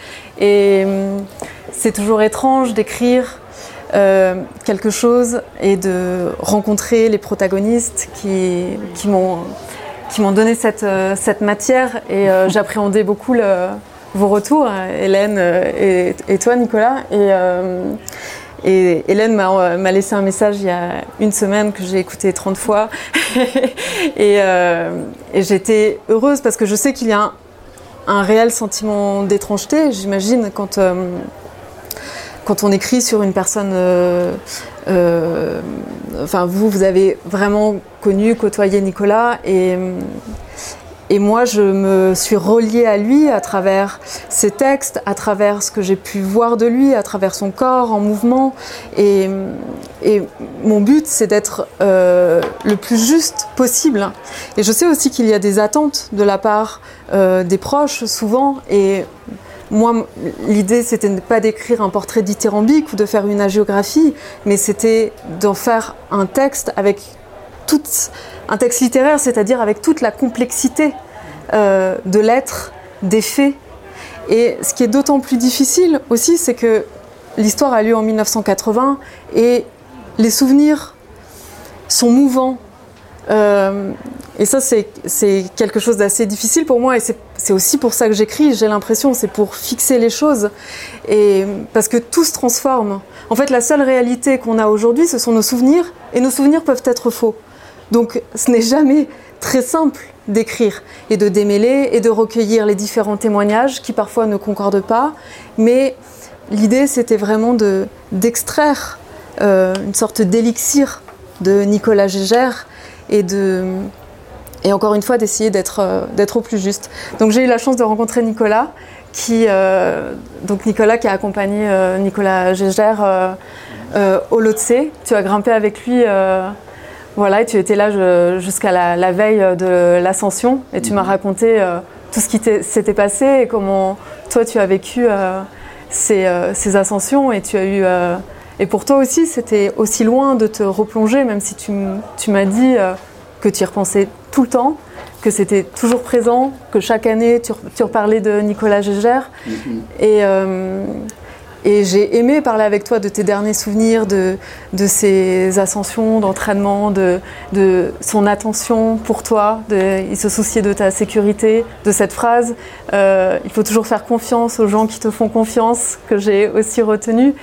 Et hum, c'est toujours étrange d'écrire euh, quelque chose et de rencontrer les protagonistes qui, qui m'ont donné cette, euh, cette, matière. Et j'appréhendais beaucoup le vos retours, Hélène euh, et, toi, Nicolas. Et, euh, Hélène euh, m'a laissé un message il y a une semaine que j'ai écouté 30 fois. et, j'étais heureuse parce que je sais qu'il y a un, réel sentiment d'étrangeté, j'imagine, quand, quand on écrit sur une personne. enfin, vous, vous avez vraiment connu, côtoyé Nicolas. Et et moi, je me suis reliée à lui à travers ses textes, à travers ce que j'ai pu voir de lui, à travers son corps en mouvement. Et, mon but, c'est d'être euh, le plus juste possible. Et je sais aussi qu'il y a des attentes de la part euh, des proches, souvent. Et moi, l'idée, c'était pas d'écrire un portrait dithyrambique ou de faire une agiographie, mais c'était d'en faire un texte avec toute un texte littéraire, c'est-à-dire avec toute la complexité euh, de l'être, des faits. Et ce qui est d'autant plus difficile aussi, c'est que l'histoire a lieu en 1980 et les souvenirs sont mouvants. Euh, et ça, c'est quelque chose d'assez difficile pour moi et c'est aussi pour ça que j'écris, j'ai l'impression, c'est pour fixer les choses. Et parce que tout se transforme. En fait, la seule réalité qu'on a aujourd'hui, ce sont nos souvenirs et nos souvenirs peuvent être faux. Donc ce n'est jamais très simple d'écrire et de démêler et de recueillir les différents témoignages qui parfois ne concordent pas. Mais l'idée, c'était vraiment d'extraire euh, une sorte d'élixir de Nicolas Gégère et encore une fois d'essayer d'être euh, d'être au plus juste. Donc j'ai eu la chance de rencontrer Nicolas qui euh, donc Nicolas qui a accompagné Nicolas Gégère au Lhotse. Tu as grimpé avec lui voilà, et tu étais là jusqu'à la, veille de l'ascension et tu m'as mhm. raconté euh, tout ce qui s'était passé et comment toi tu as vécu euh, euh, ces, ascensions et tu as eu et pour toi aussi c'était aussi loin de te replonger même si tu, m'as dit que tu y repensais tout le temps que c'était toujours présent que chaque année tu, tu reparlais de Nicolas Gégère mhm. et et j'ai aimé parler avec toi de tes derniers souvenirs, de, de ces ascensions, d'entraînement, de, de, son attention pour toi. De, il se souciait de ta sécurité, de cette phrase. Euh, il faut toujours faire confiance aux gens qui te font confiance, que j'ai aussi retenu.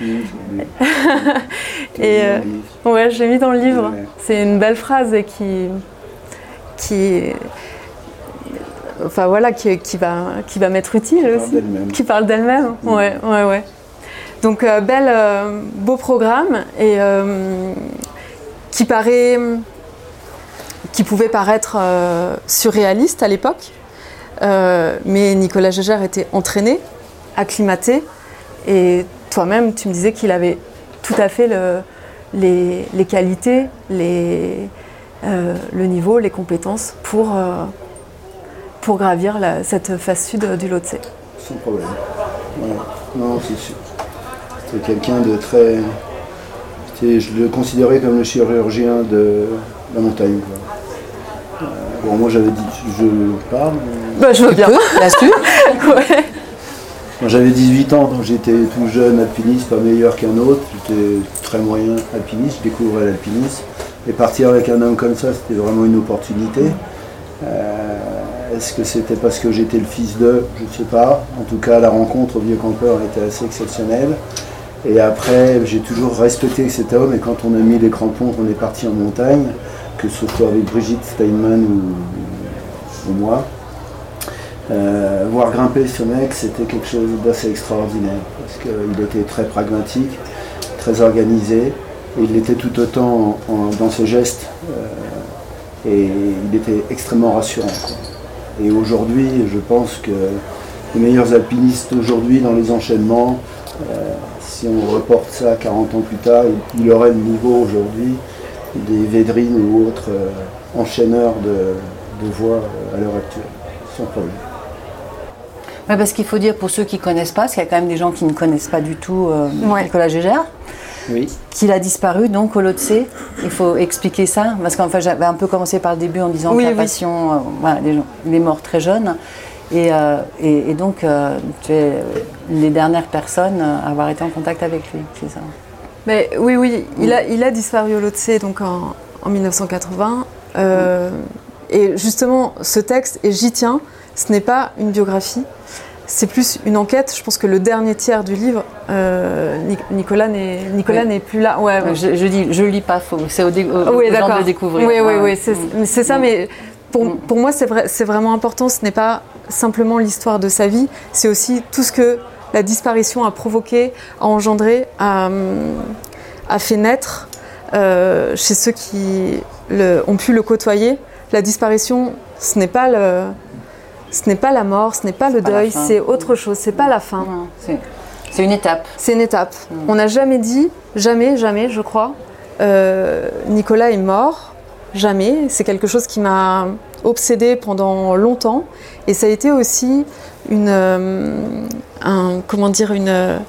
et euh, ouais, j'ai mis dans le livre. C'est une belle phrase et qui, qui enfin voilà, qui, qui, va, qui va m'être utile aussi. Qui parle d'elle-même. Ouais, ouais, ouais. Donc euh, bel, euh, beau programme et euh, qui paraît, qui pouvait paraître surréaliste à l'époque, mais Nicolas Gégère était entraîné, acclimaté, et toi-même tu me disais qu'il avait tout à fait les, qualités, les, le niveau, les compétences pour, pour gravir cette face sud du Lhotse. Sans problème. Non, c'est sûr. C'est quelqu'un de très. Je le considérais comme le chirurgien de la montagne. Euh, bon, moi j'avais dit, je parle. Bah, je veux bien, bien sûr. J'avais 18 ans, donc j'étais tout jeune alpiniste, pas meilleur qu'un autre. J'étais très moyen alpiniste, je découvrais l'alpinisme. Et partir avec un homme comme ça, c'était vraiment une opportunité. Est-ce que c'était parce que j'étais le fils d'eux Je ne sais pas. En tout cas, la rencontre au Vieux Campeur était assez exceptionnelle. Et après, j'ai toujours respecté cet homme. Et quand on a mis les crampons, on est parti en montagne, que ce soit avec Brigitte Steinman ou, moi, euh, voir grimper ce mec, c'était quelque chose d'assez extraordinaire. Parce qu'il était très pragmatique, très organisé. Et il était tout autant dans ses gestes. Euh, et il était extrêmement rassurant. Et aujourd'hui, je pense que les meilleurs alpinistes aujourd'hui dans les enchaînements, euh, si on reporte ça 40 ans plus tard, il, aurait le niveau aujourd'hui des Védrines ou autres euh, enchaîneurs de, voix à l'heure actuelle, sans problème. parce qu'il faut dire pour ceux qui ne connaissent pas, parce qu'il y a quand même des gens qui ne connaissent pas du tout euh, Nicolas Gégère, qu'il a disparu donc au Lotse. Il faut expliquer ça, parce qu'enfin j'avais un peu commencé par le début en disant que la passion, euh, voilà, il est mort très jeune. Et, euh, donc, euh, tu es les dernières personnes à avoir été en contact avec lui, c'est ça? Mais oui, oui, il a, il a disparu au Lotse donc en, en 1980. Et justement, ce texte, et j'y tiens, ce n'est pas une biographie, c'est plus une enquête. Je pense que le dernier tiers du livre, euh, Nicolas n'est Nicolas n'est plus là. Ouais, Je, je, dis, je lis pas faux. C'est au, dé, oui, de découvrir. Oui, oui, oui. C'est ça, mais pour, mm. pour moi, c'est vrai, vraiment important. Ce n'est pas simplement l'histoire de sa vie, c'est aussi tout ce que la disparition a provoqué, a engendré, a, a fait naître euh, chez ceux qui le, ont pu le côtoyer. La disparition, ce n'est pas le ce n'est pas la mort, ce n'est pas le deuil, c'est autre chose, c'est pas la fin. C'est une étape. C'est une étape. Mm. On n'a jamais dit, jamais, jamais, je crois, euh, Nicolas est mort, jamais. C'est quelque chose qui m'a obsédée pendant longtemps. Et ça a été aussi une, euh, comment dire, une,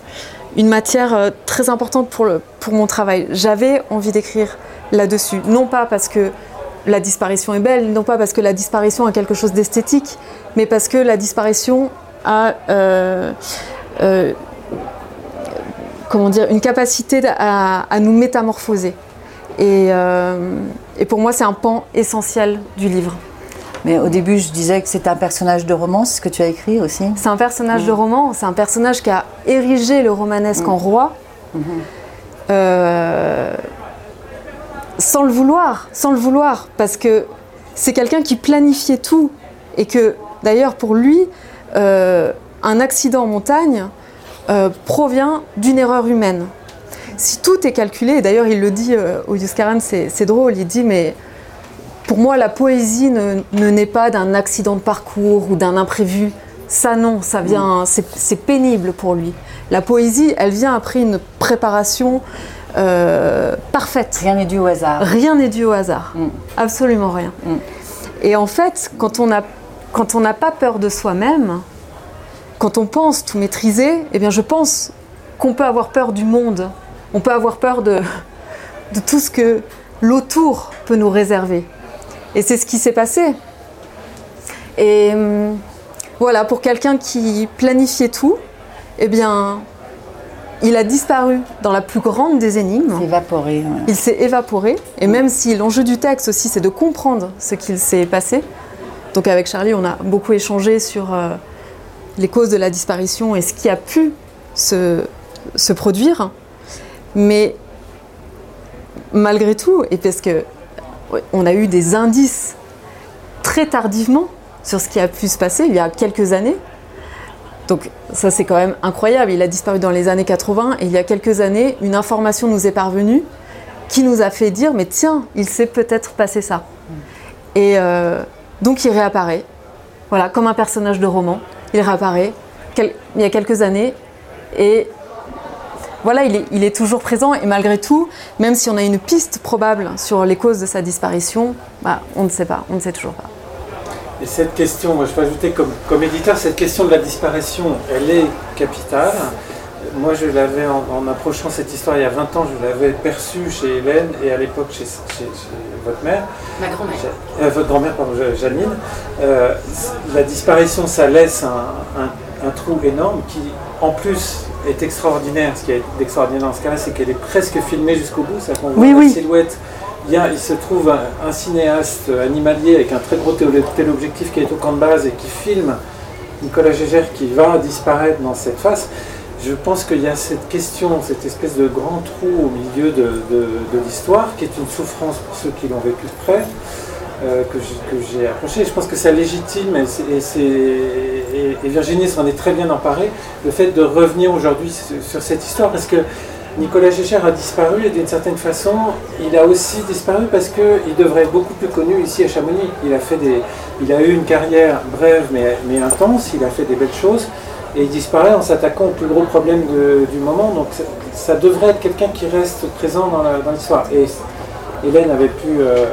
une matière euh, très importante pour, le, pour mon travail. J'avais envie d'écrire là-dessus. Non pas parce que la disparition est belle, non pas parce que la disparition a quelque chose d'esthétique, mais parce que la disparition a euh, euh, comment dire, une capacité à, nous métamorphoser. Euh, et, pour moi, c'est un pan essentiel du livre. Mais au début, je disais que c'est un personnage de roman, c'est ce que tu as écrit aussi C'est un personnage de roman, c'est un personnage qui a érigé le romanesque en roi. Mm-hmm sans le vouloir, sans le vouloir, parce que c'est quelqu'un qui planifiait tout et que d'ailleurs pour lui, euh, un accident en montagne euh, provient d'une erreur humaine. Si tout est calculé, et d'ailleurs il le dit euh, au Yuskaran, c'est drôle, il dit mais pour moi la poésie ne, naît pas d'un accident de parcours ou d'un imprévu. Ça non, ça vient, c'est pénible pour lui. La poésie, elle vient après une préparation euh, parfaite. Rien n'est dû au hasard. Rien n'est dû au hasard. Mm. Absolument rien. Mm. Et en fait, quand on n'a quand on n'a pas peur de soi-même, quand on pense tout maîtriser, eh bien je pense qu'on peut avoir peur du monde. On peut avoir peur de, de tout ce que l'autour peut nous réserver. Et c'est ce qui s'est passé. Et hum, voilà, pour quelqu'un qui planifiait tout, eh bien, il a disparu dans la plus grande des énigmes. Il s'est évaporé. Il s'est évaporé. Et même si l'enjeu du texte aussi, c'est de comprendre ce qu'il s'est passé. Donc avec Charlie, on a beaucoup échangé sur euh, les causes de la disparition et ce qui a pu se, se produire. Mais malgré tout, et parce que on a eu des indices très tardivement sur ce qui a pu se passer il y a quelques années, donc ça c'est quand même incroyable. Il a disparu dans les années 80 et il y a quelques années, une information nous est parvenue qui nous a fait dire mais tiens, il s'est peut-être passé ça. Et euh, donc il réapparaît, voilà, comme un personnage de roman. Il réapparaît il y a quelques années et voilà, il est, toujours présent et malgré tout, même si on a une piste probable sur les causes de sa disparition, bah, on ne sait pas, on ne sait toujours pas. Et cette question, moi je peux ajouter comme, comme éditeur, cette question de la disparition, elle est capitale. Moi je l'avais, en, approchant cette histoire il y a 20 ans, je l'avais perçue chez Hélène et à l'époque chez, votre mère. Ma grand-mère. Euh, votre grand-mère, pardon, Janine. Euh, la disparition, ça laisse un, trou énorme qui, en plus, est extraordinaire. Ce qui est extraordinaire dans ce cas-là, c'est qu'elle est presque filmée jusqu'au bout. Ça qu'on voit la silhouette il, y a, il se trouve un, un cinéaste animalier avec un très gros télé- téléobjectif qui est au camp de base et qui filme Nicolas Gégère qui va disparaître dans cette phase. Je pense qu'il y a cette question, cette espèce de grand trou au milieu de, de- de l'histoire qui est une souffrance pour ceux qui l'ont vécu de près. Euh, que j'ai- approché. Je pense que ça légitime, et, Virginie s'en est très bien emparée, le fait de revenir aujourd'hui sur, cette histoire, parce que Nicolas Gégère a disparu, et d'une certaine façon, il a aussi disparu parce qu'il devrait être beaucoup plus connu ici à Chamonix. Il a, fait des, il a eu une carrière brève mais, intense, il a fait des belles choses, et il disparaît en s'attaquant au plus gros problème du moment, donc ça, devrait être quelqu'un qui reste présent dans l'histoire. Et Hélène avait pu euh,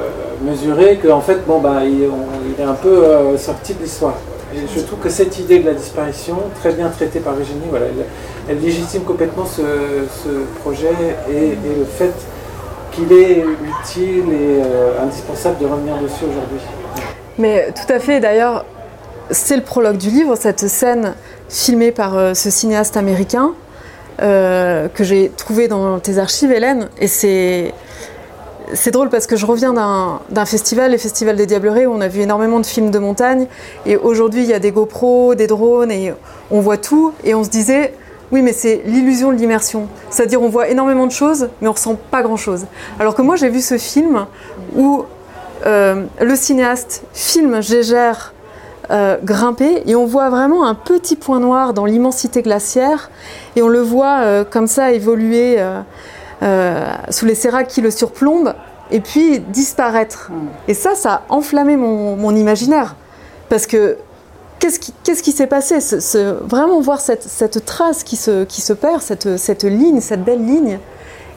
mesurer qu'en fait, bon, bah, il, est un peu euh, sorti de l'histoire. Et je trouve que cette idée de la disparition, très bien traitée par Virginie, voilà, elle, légitime complètement ce, projet et, le fait qu'il est utile et euh, indispensable de revenir dessus aujourd'hui. Mais tout à fait, d'ailleurs, c'est le prologue du livre, cette scène filmée par euh, ce cinéaste américain que j'ai trouvé dans tes archives, Hélène. Et c'est. C'est drôle parce que je reviens d'un festival, le Festival des Diablerets, où on a vu énormément de films de montagne. Et aujourd'hui, il y a des GoPros, des drones, et on voit tout. Et on se disait, oui, mais c'est l'illusion de l'immersion. C'est-à-dire, on voit énormément de choses, mais on ressent pas grand-chose. Alors que moi, j'ai vu ce film où euh, le cinéaste filme Gégère euh, grimper et on voit vraiment un petit point noir dans l'immensité glaciaire et on le voit euh, comme ça évoluer sous les séracs qui le surplombent et puis disparaître. Et ça, ça a enflammé mon, mon imaginaire parce que qu'est-ce qui, qui s'est passé? Ce- ce- Vraiment voir cette, cette trace qui se, qui se perd, cette, cette ligne, cette belle ligne.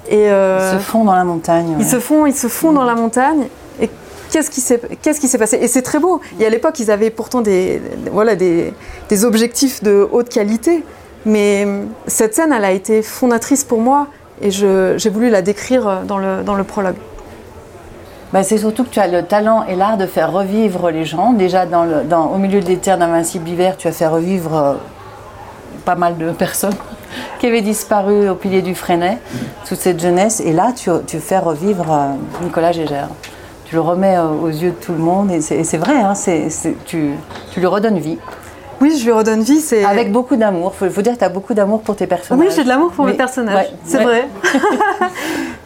Et, euh, Ils se font dans la montagne. ils se font, ils se font dans la montagne. Et qu'est-ce qui s'est, qu'est-ce qui s'est passé? Et c'est très beau. Et à l'époque, ils avaient pourtant des, voilà, des, des objectifs de haute qualité. Mais hum, cette scène, elle a été fondatrice pour moi. Et j'ai voulu la décrire dans le, dans le prologue. Bah, c'est surtout que tu as le talent et l'art de faire revivre les gens. Déjà, dans au milieu des terres d'invincible hiver, tu as fait revivre euh, pas mal de personnes qui avaient disparu au pilier du Freinet, toute cette jeunesse. Et là, tu, fais revivre euh, Nicolas Gégère. Tu le remets euh, aux yeux de tout le monde. Et c'est vrai, hein, tu, tu lui redonnes vie. Oui, je lui redonne vie. C'est Avec beaucoup d'amour. Il faut, faut dire que tu as beaucoup d'amour pour tes personnages. Oui, j'ai de l'amour pour mes personnages. ouais, c'est ouais. vrai.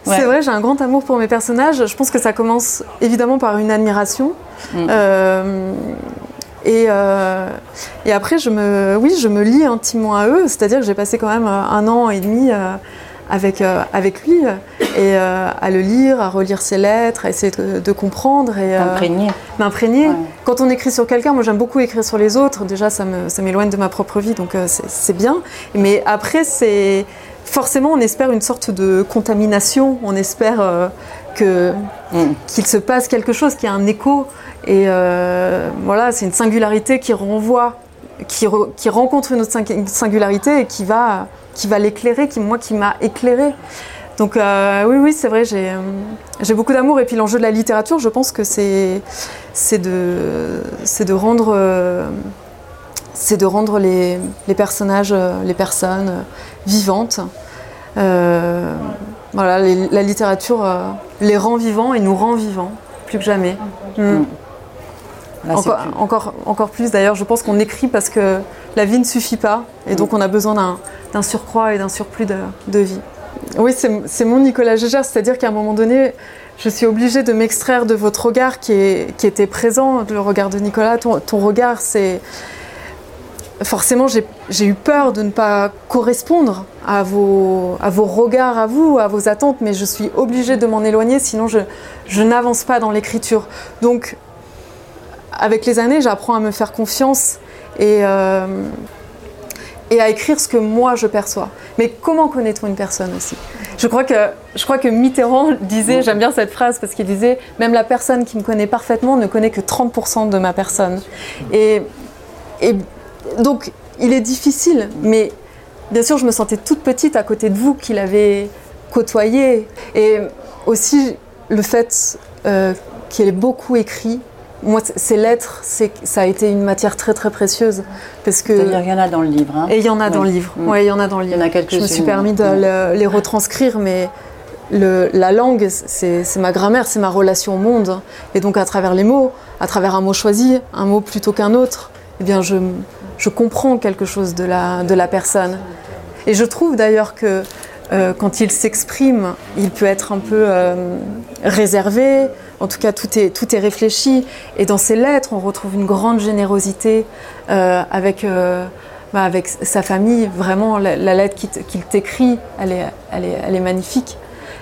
Ouais. C'est vrai, j'ai un grand amour pour mes personnages. Je pense que ça commence évidemment par une admiration. Mm. Euh, et, euh, et après, je me, oui, je me lie intimement à eux. C'est-à-dire que j'ai passé quand même euh, un an et demi euh, avec, euh, avec lui et euh, à le lire, à relire ses lettres, à essayer de, de comprendre et euh, m'imprégner. Ouais. Quand on écrit sur quelqu'un, moi j'aime beaucoup écrire sur les autres. Déjà, ça m'éloigne de ma propre vie, donc euh, c'est bien. Mais après, c'est forcément, on espère une sorte de contamination. On espère euh, que Mm. qu'il se passe quelque chose, qu'il y a un écho. Et euh, voilà, c'est une singularité qui renvoie, qui, re- qui rencontre une autre singularité et qui va, qui va l'éclairer, qui moi qui m'a éclairé. Donc euh, oui, oui, c'est vrai, j'ai euh, j'ai beaucoup d'amour. Et puis l'enjeu de la littérature, je pense que c'est c'est de, c'est de rendre, euh, c'est de rendre les, les personnages, les personnes vivantes. Euh, voilà, les- la littérature les rend vivants et nous rend vivants, plus que jamais. Mm. Là, c'est Encore, plus- encore, encore plus d'ailleurs, je pense qu'on écrit parce que la vie ne suffit pas et donc on a besoin d'un- surcroît et d'un surplus de, de vie. Oui, c'est mon Nicolas Gégère, c'est-à-dire qu'à un moment donné, je suis obligée de m'extraire de votre regard qui, est- qui était présent, le regard de Nicolas. Ton, ton regard, c'est. Forcément, j'ai j'ai eu peur de ne pas correspondre à vos, à vos regards, à vous, à vos attentes, mais je suis obligée de m'en éloigner, sinon je, je n'avance pas dans l'écriture. Donc, avec les années, j'apprends à me faire confiance et, euh, et à écrire ce que moi je perçois. Mais comment connaît-on une personne aussi? Je crois, que, je crois que Mitterrand disait, j'aime bien cette phrase parce qu'il disait, même la personne qui me connaît parfaitement ne connaît que 30% de ma personne. Et, et donc, il est difficile, mais bien sûr, je me sentais toute petite à côté de vous qui l'avez côtoyé. Et aussi, le fait euh, qu'il ait beaucoup écrit, moi, ces lettres, ça a été une matière très très précieuse. Parce que. C'est-à-dire qu'il y en a dans le livre. hein. Et il y en a dans le livre. Mm. Ouais, il y en a dans le Il y livre. en a Je me suis permis de Mm. le- les retranscrire, mais la langue, c'est ma grammaire, c'est ma relation au monde. Et donc à travers les mots, à travers un mot choisi, un mot plutôt qu'un autre, eh bien je, je, comprends quelque chose de la, de la personne. Et je trouve d'ailleurs que euh, quand il s'exprime, il peut être un peu euh, réservé. En tout cas, tout est, tout est réfléchi. Et dans ses lettres, on retrouve une grande générosité euh, avec, bah, avec sa famille. Vraiment, la, lettre qu'il t'écrit, elle est, elle, est, elle est magnifique.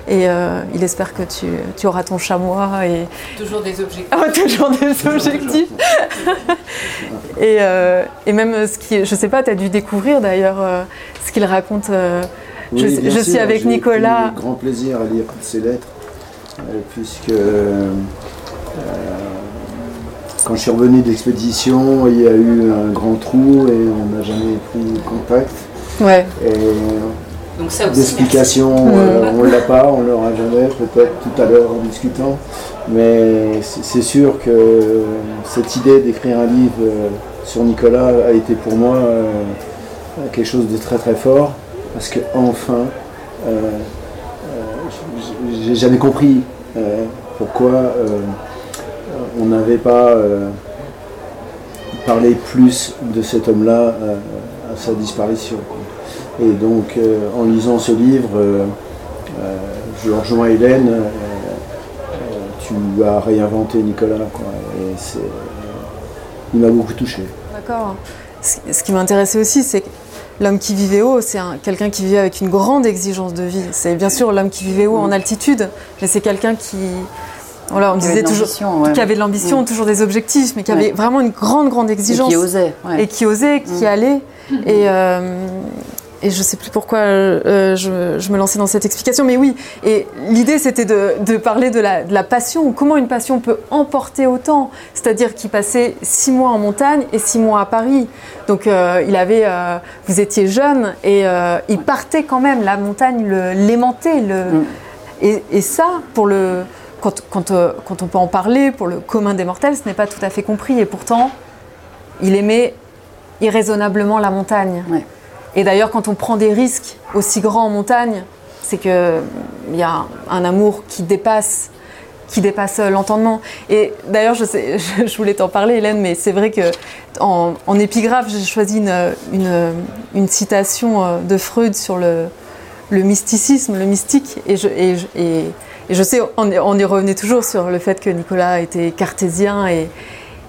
Et il espère que tu, tu, auras ton chamois. Et... Toujours des objectifs. Ah, toujours des objectifs. et, et, même ce qui, je sais pas, tu as dû découvrir d'ailleurs ce qu'il raconte je, suis avec Nicolas. J'ai grand plaisir à lire ces lettres, euh, puisque euh, quand je suis revenu d'expédition, il y a eu un grand trou et on n'a jamais pris contact. Ouais. Et, donc ça D'explication, euh, on ne l'a pas, on l'aura jamais, peut-être tout à l'heure en discutant. Mais c'est sûr que cette idée d'écrire un livre sur Nicolas a été pour moi quelque chose de très très fort parce que enfin, euh, euh, j'ai jamais compris euh, pourquoi on n'avait pas parlé plus de cet homme-là à sa disparition. Et donc, en lisant ce livre, je rejoins Hélène, tu as réinventé Nicolas. et il m'a beaucoup touché. D'accord. Ce qui m'intéressait aussi, c'est l'homme qui vivait haut, c'est quelqu'un qui vivait avec une grande exigence de vie. C'est bien sûr l'homme qui vivait haut en altitude, mais c'est quelqu'un qui, voilà, on disait toujours, qui avait de l'ambition, mm. toujours des objectifs, mais qui avait vraiment une grande, grande exigence. Et qui osait. Et qui osait, qui mm. allait. Et, euh, et je sais plus pourquoi euh, je, me lançais dans cette explication, mais oui. Et l'idée, c'était de, parler de la, passion, comment une passion peut emporter autant. C'est-à-dire qu'il passait six mois en montagne et six mois à Paris. Donc, euh, il avait, euh, vous étiez jeune et il partait quand même. La montagne l'aimantait. Le, mm. et, ça, pour le, quand, quand, quand, on peut en parler, pour le commun des mortels, ce n'est pas tout à fait compris. Et pourtant, il aimait irraisonnablement la montagne. Et d'ailleurs, quand on prend des risques aussi grands en montagne, c'est qu'il y a un amour qui dépasse qui dépasse l'entendement. Et d'ailleurs, je, voulais t'en parler, Hélène, mais c'est vrai que en, épigraphe, j'ai choisi une, citation euh, de Freud sur le, mysticisme, le mystique. Et je, et, et, je sais, on, on, y revenait toujours sur le fait que Nicolas était cartésien et,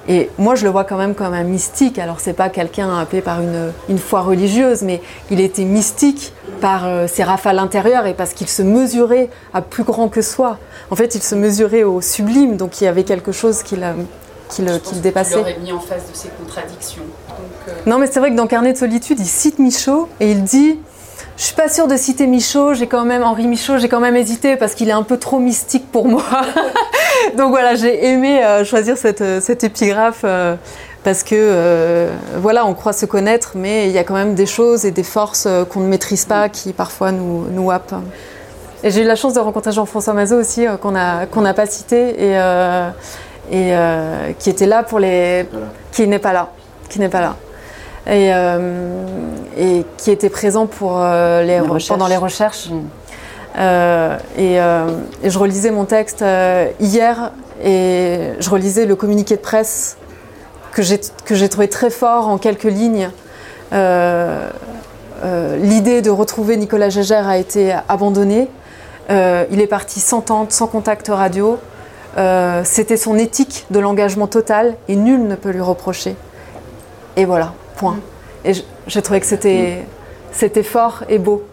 et moi, je le vois quand même comme un mystique. Alors, c'est pas quelqu'un appelé par une, une, foi religieuse, mais il était mystique par euh, ses rafales intérieures et parce qu'il se mesurait à plus grand que soi. En fait, il se mesurait au sublime, donc il y avait quelque chose qui, qui, le, qui le dépassait. Il mis en face de ses contradictions. Euh, non, mais c'est vrai que dans Carnet de solitude, il cite Michaud et il dit je suis pas sûre de citer Michaud, j'ai quand même Henri Michaud, j'ai quand même hésité parce qu'il est un peu trop mystique pour moi. Donc voilà, j'ai aimé euh, choisir cette, euh, cette épigraphe euh, parce que voilà, on croit se connaître, mais il y a quand même des choses et des forces qu'on ne maîtrise pas qui parfois nous, nous happent. Et j'ai eu la chance de rencontrer Jean-François Mazot aussi, qu'on n'a pas cité et, et qui était là pour les. qui n'est pas là. Qui n'est pas là et, et qui était présent pour, euh, les, pendant les recherches. Euh, et, et, je relisais mon texte hier et je relisais le communiqué de presse que j'ai trouvé très fort en quelques lignes. L'idée de retrouver Nicolas Gégère a été abandonnée. il est parti sans tente, sans contact radio. C'était son éthique de l'engagement total et nul ne peut lui reprocher. Et voilà. Et j'ai trouvé que c'était, c'était fort et beau.